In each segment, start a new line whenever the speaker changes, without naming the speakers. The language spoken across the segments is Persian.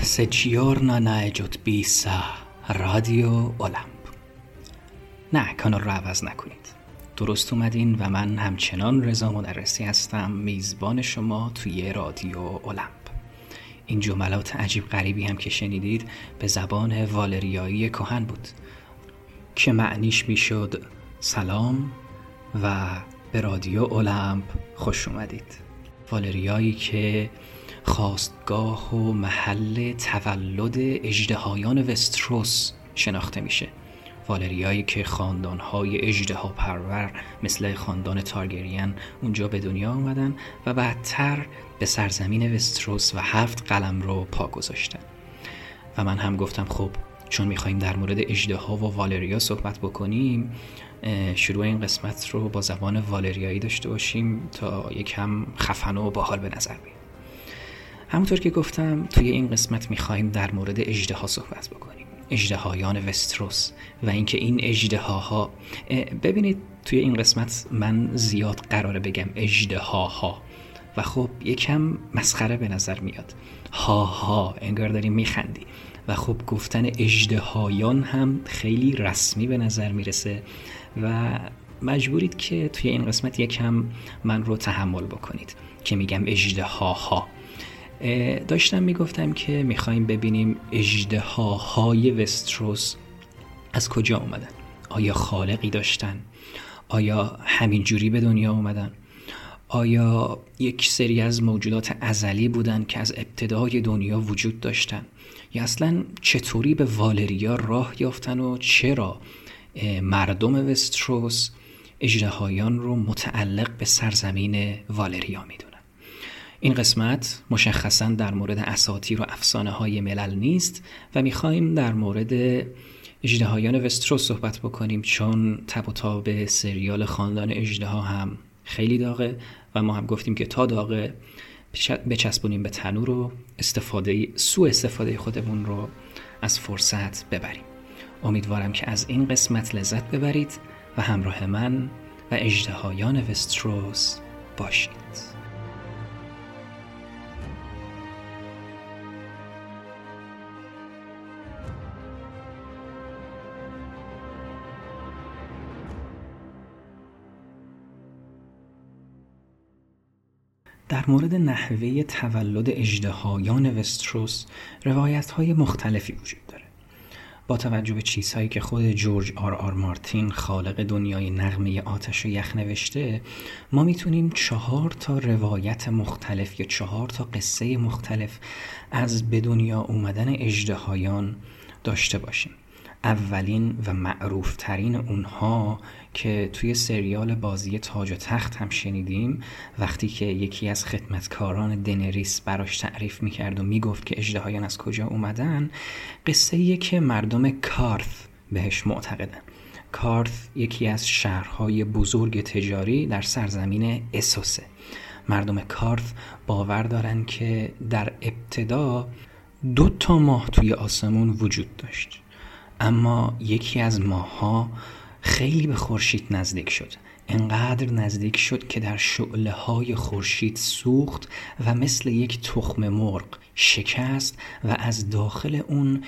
Giorna najjut بیسا رادیو اولمپ نه کانال رو عوض نکنید. درست اومدین و من همچنان رضا مدرسی هستم میزبان شما توی رادیو اولمپ این جملات عجیب غریبی هم که شنیدید به زبان والریایی کهن بود که معنیش می‌شد سلام و به رادیو اولمپ خوش اومدید. والریایی که خواستگاه و محل تولد اجدهایان وستروس شناخته میشه. والریایی که خاندانهای اجدها پرور مثل خاندان تارگریان اونجا به دنیا آمدن و بعدتر به سرزمین وستروس و هفت قلم رو پا گذاشتن. و من هم گفتم خب چون می‌خوایم در مورد اجدها و والریا صحبت بکنیم شروع این قسمت رو با زبان والریایی داشته باشیم تا یکم خفن و باحال به نظر بیاد همونطور که گفتم توی این قسمت می‌خوایم در مورد اجدها صحبت بکنیم. اجدهایان وستروس و اینکه این اجدهاها ببینید توی این قسمت من زیاد قراره بگم اجدهاها و خب یکم مسخره به نظر میاد. ها ها انگار داریم میخندی. و خب گفتن اجدهایان هم خیلی رسمی به نظر می‌رسه. و مجبورید که توی این قسمت یکم من رو تحمل بکنید که میگم اجدهاها داشتم می‌گفتم که می‌خوایم ببینیم اجدهاهای وستروس از کجا اومدن؟ آیا خالقی داشتن؟ آیا همین جوری به دنیا اومدن؟ آیا یک سری از موجودات ازلی بودن که از ابتدای دنیا وجود داشتن؟ یا اصلا چطوری به والریا راه یافتن و چرا مردم وستروس اجدهایان رو متعلق به سرزمین والریا می‌دونن؟ این قسمت مشخصا در مورد اساطیر و افسانه های ملل نیست و می‌خواهیم در مورد اجدهایان وستروس صحبت بکنیم چون تب و تاب سریال خاندان اجدها هم خیلی داغه و ما هم گفتیم که تا داغه بچسبونیم به تنور و استفاده سو استفاده خودمون رو از فرصت ببریم. امیدوارم که از این قسمت لذت ببرید و همراه من و اجدهایان وستروس باشید. در مورد نحوه تولد اجدهایان وستروس روایت های مختلفی وجود داره. با توجه به چیزهایی که خود جورج آر آر مارتین خالق دنیای نغمه آتش و یخ نوشته ما می‌تونیم چهار تا روایت مختلف یا چهار تا قصه مختلف از به دنیا اومدن اجدهایان داشته باشیم. اولین و معروف ترین اونها که توی سریال بازی تاج و تخت هم شنیدیم. وقتی که یکی از خدمتکاران دنریس براش تعریف می‌کرد و می‌گفت که اجدهایان از کجا اومدن قصه که مردم کارث بهش معتقدن. کارث یکی از شهرهای بزرگ تجاری در سرزمین اسوسه مردم کارث باور دارن که در ابتدا دو تا ماه توی آسمون وجود داشت. اما یکی از ماها خیلی به خورشید نزدیک شد. انقدر نزدیک شد که در شعله های خورشید سوخت و مثل یک تخم مرغ شکست و از داخل اون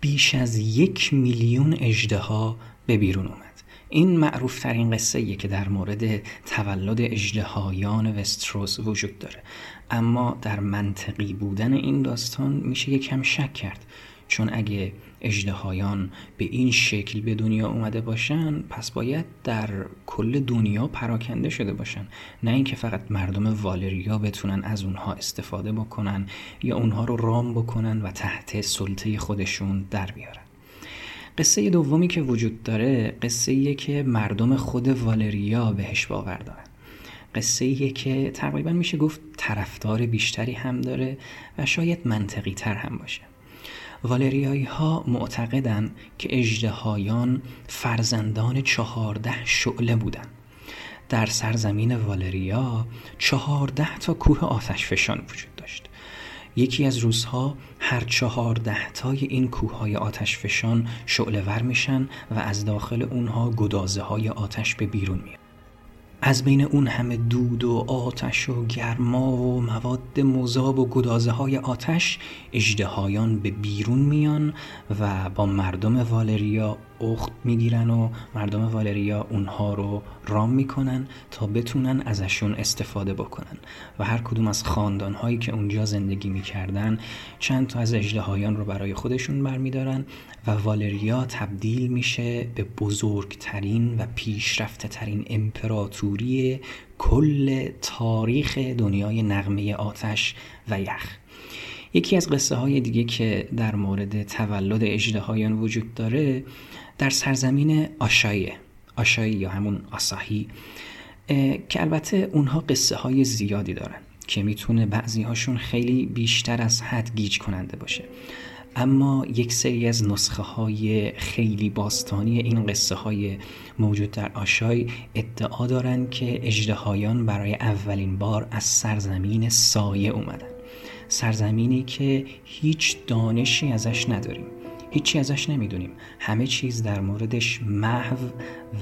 بیش از یک میلیون اجدها به بیرون اومد. این معروف ترین قصه که در مورد تولد اجدهایان وستروس وجود داره. اما در منطقی بودن این داستان میشه یکم شک کرد. چون اگه اجدهایان به این شکل به دنیا اومده باشن پس باید در کل دنیا پراکنده شده باشن. نه اینکه فقط مردم والریا بتونن از اونها استفاده بکنن یا اونها رو رام بکنن و تحت سلطه خودشون در بیارن. قصه دومی که وجود داره قصه که مردم خود والریا بهش باور دارن. قصه که تقریبا میشه گفت طرفدار بیشتری هم داره و شاید منطقی تر هم باشه. والریایی ها معتقدند که اجدهایان فرزندان چهارده شعله بودند. در سرزمین والریا چهارده تا کوه آتش فشان وجود داشت. یکی از روزها هر چهارده تای این کوه های آتش فشان شعله ور میشن و از داخل اونها گدازه های آتش به بیرون میاد. از بین اون همه دود و آتش و گرما و مواد مذاب و گدازه های آتش اجدهایان به بیرون میان و با مردم والریا اخت می‌گیرن و مردم والریا اونها رو رام می‌کنن تا بتونن ازشون استفاده بکنن. و هر کدوم از خاندانهایی که اونجا زندگی می‌کردن چند تا از اجدهایان رو برای خودشون برمیدارن و والریا تبدیل میشه به بزرگترین و پیشرفته ترین امپراتوری کل تاریخ دنیای نغمه آتش و یخ. یکی از قصه های دیگه که در مورد تولد اجدهایان وجود داره در سرزمین آشایه آشایی یا همون آساهی که البته اونها قصه های زیادی دارن که می‌تونه بعضی هاشون خیلی بیشتر از حد گیج کننده باشه. اما یک سری از نسخه های خیلی باستانی این قصه های موجود در آشای ادعا دارند که اجدهایان برای اولین بار از سرزمین سایه اومدن. سرزمینی که هیچ دانشی ازش نداریم. هیچی ازش نمی‌دونیم. همه چیز در موردش محو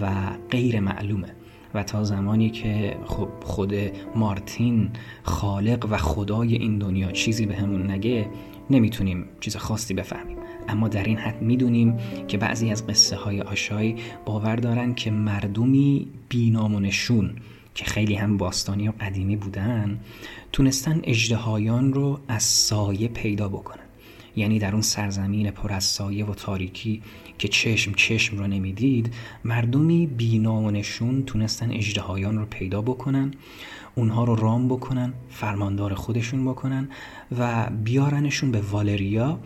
و غیر معلومه. و تا زمانی که خب خود مارتین خالق و خدای این دنیا چیزی به همون نگه نمی‌تونیم چیز خاصی بفهمیم. اما در این حد می‌دونیم که بعضی از قصه های آشای باور دارن که مردمی بینامونشون که خیلی هم باستانی و قدیمی بودن تونستن اجدهایان رو از سایه پیدا بکنن. یعنی در اون سرزمین پر از سایه و تاریکی که چشم چشم رو نمی‌دید مردمی بینامونشون تونستن اجدهایان رو پیدا بکنن اونها رو رام بکنن فرماندار خودشون بکنن و بیارنشون به والریا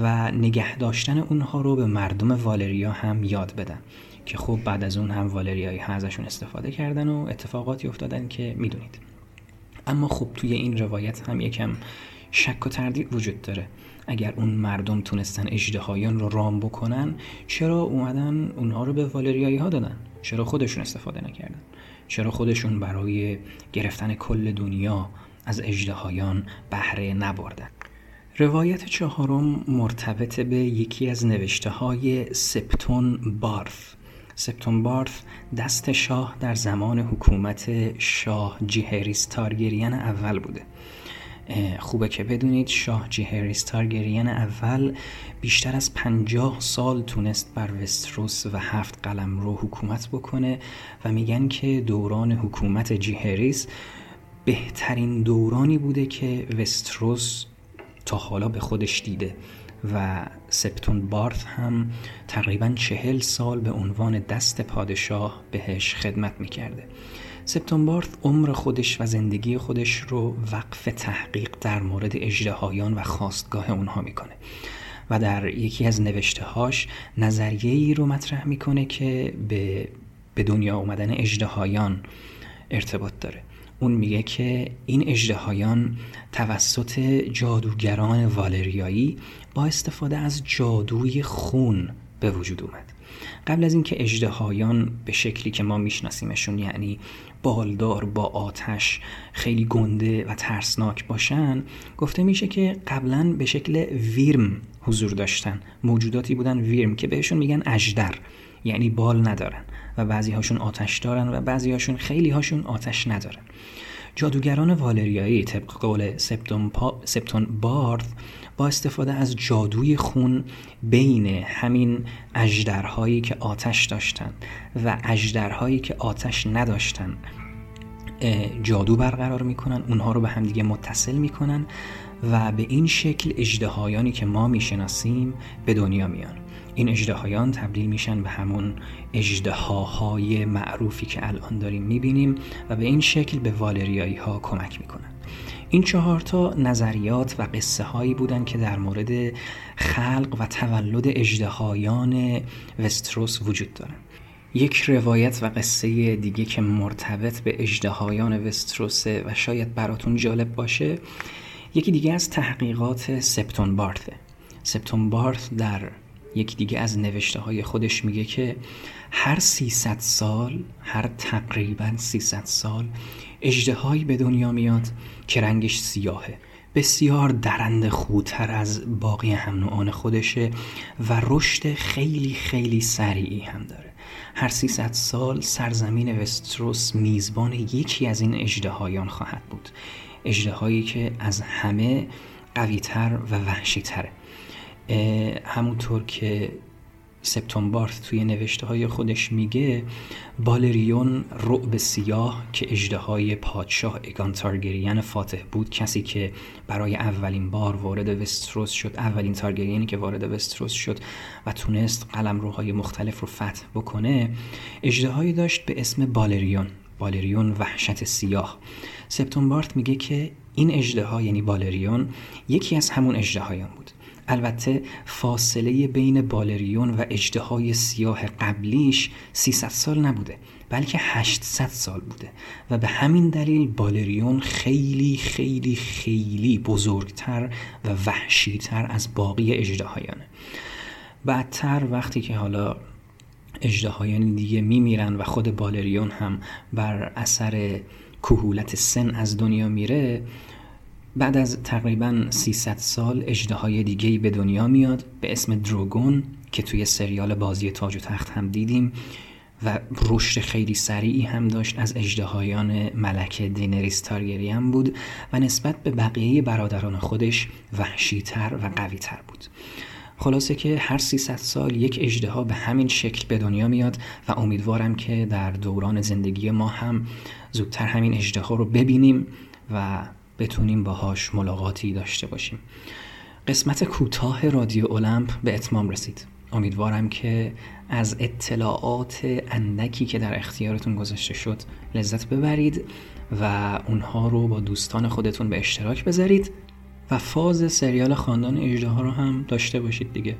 و نگه داشتن اونها رو به مردم والریا هم یاد بدن که خب بعد از اون هم والریایی ازشون استفاده کردن و اتفاقاتی افتادن که می‌دونید. اما خب توی این روایت هم یکم شک و تردید وجود داره. اگر اون مردم تونستن اجدهایان رو رام بکنن چرا اومدن اونها رو به والریایی ها دادن؟ چرا خودشون استفاده نکردن؟ چرا خودشون برای گرفتن کل دنیا از اجدهایان بهره نبردن؟ روایت چهارم مرتبط به یکی از نوشته های سپتون بارف. سپتون بارف دست شاه در زمان حکومت شاه جیهریس تارگریان اول بوده. خوبه که بدونید شاه جیهریس تارگریان اول بیشتر از پنجاه سال تونست بر وستروس و هفت قلم رو حکومت بکنه و میگن که دوران حکومت جیهریس بهترین دورانی بوده که وستروس تا حالا به خودش دیده و سپتون بارت هم تقریبا چهل سال به عنوان دست پادشاه بهش خدمت می‌کرده. سپتون بارت عمر خودش و زندگی خودش رو وقف تحقیق در مورد اجدهایان و خواستگاه اونها می‌کنه. و در یکی از نوشته هاش نظریه ای رو مطرح می‌کنه که به, به دنیا اومدن اجدهایان ارتباط داره. اون میگه که این اجدهایان توسط جادوگران والریایی با استفاده از جادوی خون به وجود اومد. قبل از اینکه اجدهایان به شکلی که ما میشناسیمشون یعنی بالدار با آتش خیلی گنده و ترسناک باشن گفته میشه که قبلا به شکل ویرم حضور داشتن. موجوداتی بودن ویرم که بهشون میگن اجدر یعنی بال ندارن و بعضی هاشون آتش دارن و بعضی هاشون خیلی هاشون آتش ندارن. جادوگران والریایی طبق قول سپتون بارد با استفاده از جادوی خون بین همین اجدرهایی که آتش داشتند و اجدرهایی که آتش نداشتن جادو برقرار می‌کنن اونها رو به همدیگه متصل می‌کنن و به این شکل اجدهایانی که ما می‌شناسیم به دنیا میان. این اجدهایان تبدیل میشن به همون اجدهاهای معروفی که الان داریم می‌بینیم و به این شکل به والریایی ها کمک می‌کنن. این چهارتا نظریات و قصه هایی بودن که در مورد خلق و تولد اجدهایان وستروس وجود دارن. یک روایت و قصه دیگه که مرتبط به اجدهایان وستروسه و شاید براتون جالب باشه یکی دیگه از تحقیقات سپتون بارته سپتون بارت در یک دیگه از نوشته های خودش میگه که هر 300 سال هر تقریبا 300 سال اجدهایی به دنیا میاد که رنگش سیاهه. بسیار درند خودتر از باقی هم نوعان خودشه و رشد خیلی خیلی سریعی هم داره. هر 300 سال سرزمین وستروس میزبان یکی از این اجدهایان خواهد بود. اجدهایی که از همه قویتر و وحشیتره. همونطور که سپتومبارت توی نوشته های خودش میگه بالریون رعب سیاه که اجده های پادشاه اگان تارگریان فاتح بود کسی که برای اولین بار وارد وستروس شد اولین تارگریانی که وارد وستروس شد و تونست قلم روهای مختلف رو فتح بکنه اجده داشت به اسم بالریون بالریون وحشت سیاه. سپتومبارت میگه که این اجده یعنی بالریون یکی از همون اجده بود. البته فاصله بین بالریون و اجده سیاه قبلیش 300 سال نبوده بلکه 800 سال بوده و به همین دلیل بالریون خیلی خیلی خیلی بزرگتر و وحشیتر از باقی اجدهایانه بعدتر وقتی که حالا اجدهایان دیگه میمیرن و خود بالریون هم بر اثر کهولت سن از دنیا میره بعد از تقریبا 300 سال اجده های دیگه به دنیا میاد به اسم دروگون که توی سریال بازی تاج و تخت هم دیدیم و رشد خیلی سریعی هم داشت از اجدهایان ملک دینریس تارگریان بود و نسبت به بقیه برادران خودش وحشیتر و قویتر بود. خلاصه که هر 300 سال یک اجده به همین شکل به دنیا میاد و امیدوارم که در دوران زندگی ما هم زودتر همین اجده رو ببینیم و بتونیم باهاش ملاقاتی داشته باشیم. قسمت کوتاه رادیو اولمپ به اتمام رسید. امیدوارم که از اطلاعات اندکی که در اختیارتون گذاشته شد لذت ببرید و اونها رو با دوستان خودتون به اشتراک بذارید و فاز سریال خاندان اجده ها رو هم داشته باشید دیگه.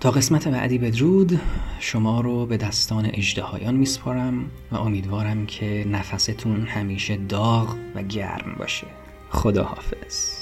تا قسمت بعدی بدرود. شما رو به دستان اجدهایان میسپارم و امیدوارم که نفستون همیشه داغ و گرم باشه. خدا حافظ